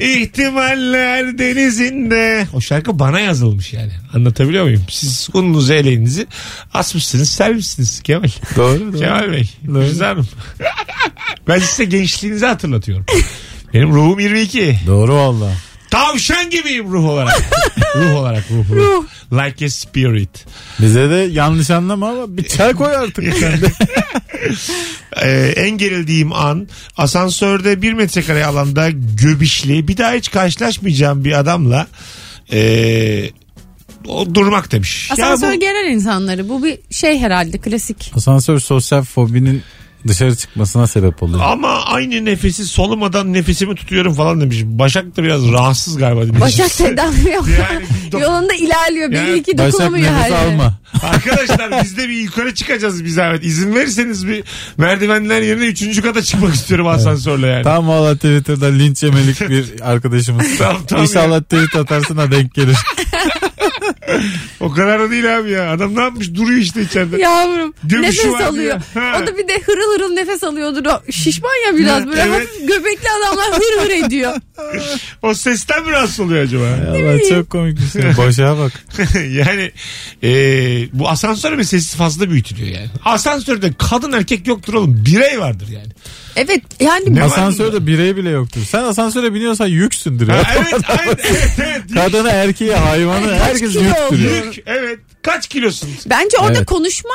İhtimaller denizinde. O şarkı bana yazılmış yani. Anlatabiliyor muyum? Siz ununuzu eleğinizi asmışsınız sermişsiniz Kemal. doğru doğru. Kemal Bey. Firuze Hanım. ben size gençliğinizi hatırlatıyorum. Benim ruhum 22. Doğru valla. Tavşan gibiyim ruh olarak. ruh olarak ruh, ruh. Like a spirit. Bize de yanlış anlama ama bir çay koy artık sen de. Ee, en gerildiğim an asansörde bir metrekare alanda göbişli bir daha hiç karşılaşmayacağım bir adamla ee, o durmak demiş. Ya Asansör bu- gerer insanları. Bu bir şey herhalde klasik. Asansör sosyal fobinin dışarı çıkmasına sebep oluyor. Ama aynı nefesi solumadan nefesimi tutuyorum falan demiş. Başak da biraz rahatsız galiba. dinleyicimiz. Başak tedavi yok. Yani do- Yolunda ilerliyor. Yani Belli ki Başak dokunamıyor her nefes yere. alma. Arkadaşlar biz de bir yukarı çıkacağız bir zahmet. İzin verirseniz bir merdivenler yerine üçüncü kata çıkmak istiyorum asansörle yani. Tam valla Twitter'da linç yemelik bir arkadaşımız. Tamam, tamam İnşallah tweet atarsın da denk gelir. O kadar da değil abi ya. Adam ne yapmış? Duruyor işte içeride. Yavrum Göbüşü nefes alıyor. ya. O da bir de hırıl hırıl nefes alıyordur. O şişman ya biraz böyle evet. hafif göbekli adamlar hır hır ediyor. O sesten mi rahatsız oluyor acaba? Allah çok komik bir şey. Boşa bak. yani e, bu asansör meselesi fazla büyütülüyor yani. Asansörde kadın erkek yoktur oğlum. Birey vardır yani. Evet yani Ne Asansörde birey bile yoktur. Sen asansöre biniyorsan yüksündür ya. Ha, evet, aynen, evet, evet. Kadını erkeği hayvanı Kaç herkes kilo yüktür. ya. Yük, evet. Kaç kilosun? Bence orada Evet. konuşma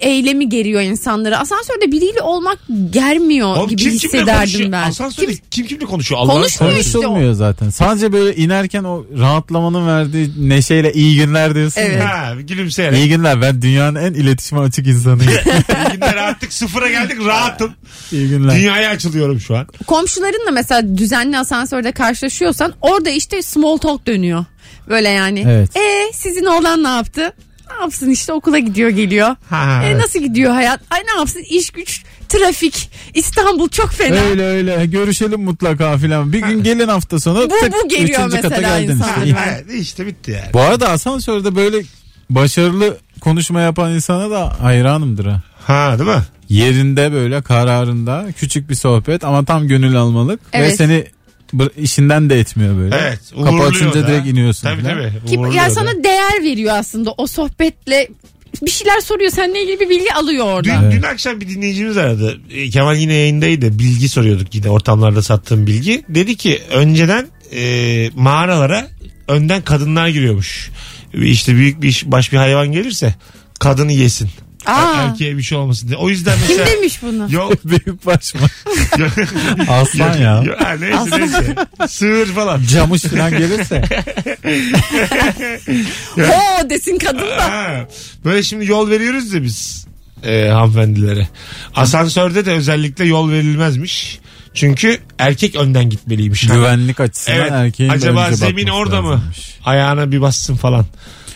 eylemi geriyor insanları. Asansörde biriyle olmak germiyor Oğlum, gibi kim kimle hissederdim konuşuyor? ben. Asansörde Kim- kim, kimle konuşuyor? Allah'ını Konuşmuyor seversen. işte o. Konuşulmuyor zaten. Sadece böyle inerken o rahatlamanın verdiği neşeyle iyi günler diyorsun. Evet. ya. Ha, gülümseyerek. İyi günler ben dünyanın en iletişime açık insanıyım. İyi günler artık sıfıra geldik rahatım. İyi günler. Dünyaya açılıyorum şu an. Komşularınla mesela düzenli asansörde karşılaşıyorsan orada işte small talk dönüyor. Böyle yani. Evet. E sizin oğlan ne yaptı? Ne yapsın işte okula gidiyor geliyor. Ha, E evet. nasıl gidiyor hayat? Ay ne yapsın iş güç trafik İstanbul çok fena. Öyle öyle görüşelim mutlaka filan. Bir gün gelin hafta sonu. Bu- tık, bu geliyor üçüncü kata mesela geldin insan. işte. Evet, işte bitti yani. Bu arada asansörde böyle başarılı konuşma yapan insana da hayranımdır ha. Ha değil mi? Yerinde böyle kararında küçük bir sohbet ama tam gönül almalık ve Evet. seni bı- işinden de etmiyor böyle. Evet. Kapı açınca da. direkt iniyorsun. Tabii filan. tabii. Ki, yani da. sana değer veriyor aslında o sohbetle bir şeyler soruyor seninle ilgili bir bilgi alıyor orada. Dün, dün akşam bir dinleyicimiz aradı. E, Kemal yine yayındaydı. Bilgi soruyorduk yine ortamlarda sattığım bilgi. Dedi ki önceden e, mağaralara önden kadınlar giriyormuş. İşte büyük bir iş, baş bir hayvan gelirse kadını yesin. Aa. Er- Erkeğe bir şey olmasın diye. O yüzden Kim mesela... demiş bunu? Yok. Büyük baş mı? Aslan ya. Yok, ha, neyse neyse. Sığır falan. Camış falan gelirse. Ho desin kadın da. Ha, böyle şimdi yol veriyoruz ya biz e, hanımefendilere. Asansörde de özellikle yol verilmezmiş. Çünkü erkek önden gitmeliymiş. Güvenlik açısından Evet. erkeğin Acaba zemin orada mı? lazımmış. Ayağına bir bassın falan.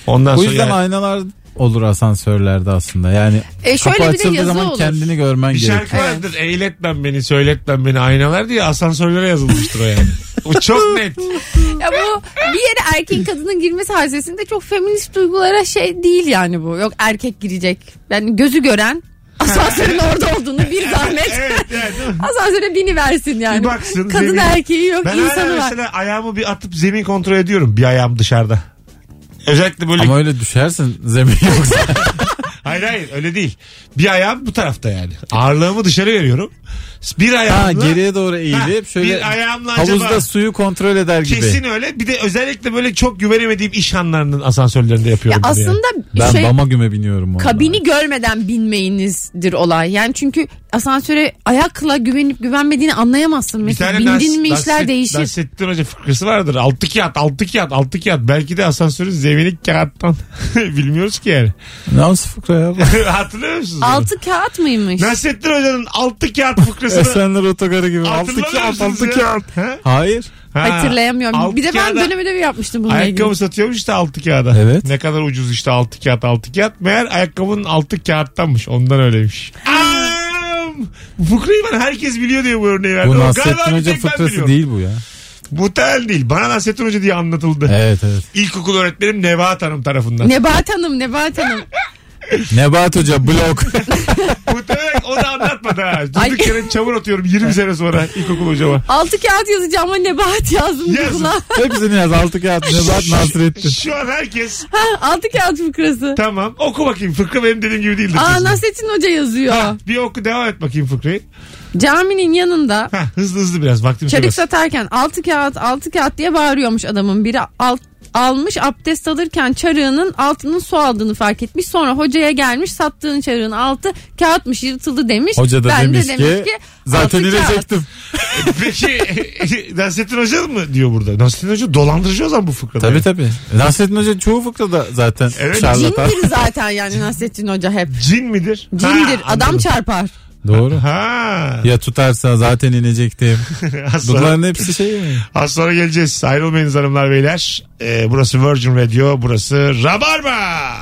Ondan Bu sonra yüzden yani aynalar olur asansörlerde aslında. Yani E şöyle kapı bir de açıldığı yazı zaman olur. kendini görmen bir gerekiyor. şarkı vardır. Eğletmem beni, söyletmem beni aynalar diye asansörlere yazılmıştır o yani. O çok net. Ya bu bir yere erkeğin kadının girmesi hadisesinde çok feminist duygulara şey değil yani bu. Yok erkek girecek. Yani gözü gören asansörün orada olduğunu bir zahmet. evet yani. değil mi? Asansöre bini versin yani. Bir baksın, Kadın zemin- erkeği yok Ben hala insanı var. mesela ayağımı bir atıp zemin kontrol ediyorum. Bir ayağım dışarıda. Özellikle böyle Ama öyle düşersin zemin yoksa. Hayır hayır öyle değil. Bir ayağım bu tarafta yani. Ağırlığımı dışarı veriyorum. Bir ha ayağımla geriye doğru eğilip Ha, şöyle bir ayağımla havuzda acaba suyu kontrol eder gibi. kesin öyle. Bir de özellikle böyle çok güvenemediğim iş hanlarının asansörlerinde Ya yapıyorum. yani. aslında Ben şey bama güme biniyorum orada. kabini görmeden binmeyinizdir olay. Yani çünkü asansöre ayakla güvenip güvenmediğini anlayamazsın. Bir Mesela tane bindin mi Nas- işler Nasret- değişir. Nasrettin Hoca fıkrası vardır. Altı kağıt, altı kağıt, altı kağıt. Belki de asansörün zemini kağıttan. Bilmiyoruz ki yani. Nasıl fıkra ya? Hatırlıyor musunuz? Altı kağıt mıymış? Nasrettin Hoca'nın altı kağıt fıkrasını Esenler otogarı gibi. Altı kağıt, altı ya? kağıt. Ha? Hayır. Ha. Hatırlayamıyorum. Altı bir de ben kağıda- dönem ödevi yapmıştım bununla ilgili. Ayakkabı satıyormuş işte altı kağıda. Evet. Ne kadar ucuz işte altı kağıt altı kağıt. Meğer ayakkabının altı kağıttanmış. Ondan öyleymiş. Am! Bu fıkrayı ben herkes biliyor diye bu örneği verdim. Bu Ama Nasrettin bir Hoca tek ben fıkrası biliyorum. değil bu ya. Muhtemelen değil. Bana Nasrettin Hoca diye anlatıldı. Evet evet. İlkokul öğretmenim Nebahat Hanım tarafından. Nebahat Hanım, Nebahat Hanım. Nebat Hoca blok. Muhtemelen o da anlatmadı ha. Durduk yere çamur atıyorum 20 sene sonra ilkokul hocama. Altı kağıt yazacağım ama Nebahat yazdım Yazın. Google'a. Hepsini yaz altı kağıt. Nebat Nasrettin. Şu an herkes Ha, Altı kağıt fıkrası. tamam oku bakayım fıkra benim dediğim gibi değildir. Aa kesin. Nasrettin Hoca yazıyor. Ha, bir oku devam et bakayım fıkrayı. Caminin yanında Ha, hızlı hızlı biraz vaktim çarık çok az. satarken altı kağıt altı kağıt diye bağırıyormuş adamın biri alt, almış abdest alırken çarığının altının su aldığını fark etmiş. Sonra hocaya gelmiş sattığın çarığın altı kağıtmış yırtıldı demiş. Hoca da ben demiş, de demiş ki, ki zaten kağıt. ilecektim. Peki Nasrettin Hoca mı diyor burada? Nasrettin Hoca dolandırıcı o zaman bu fıkrada. Tabii tabii. Nasrettin Hoca çoğu fıkrada zaten Evet. şarlatan. Cindir zaten yani Nasrettin Hoca hep. Cin midir? Cindir Ha, adam anladım. çarpar. Doğru. Ha. Ya tutarsa zaten inecektim. Sonra, Bunların hepsi şey mi? az sonra geleceğiz. Ayrılmayınız hanımlar beyler. Ee, burası Virgin Radio. Burası Rabarba.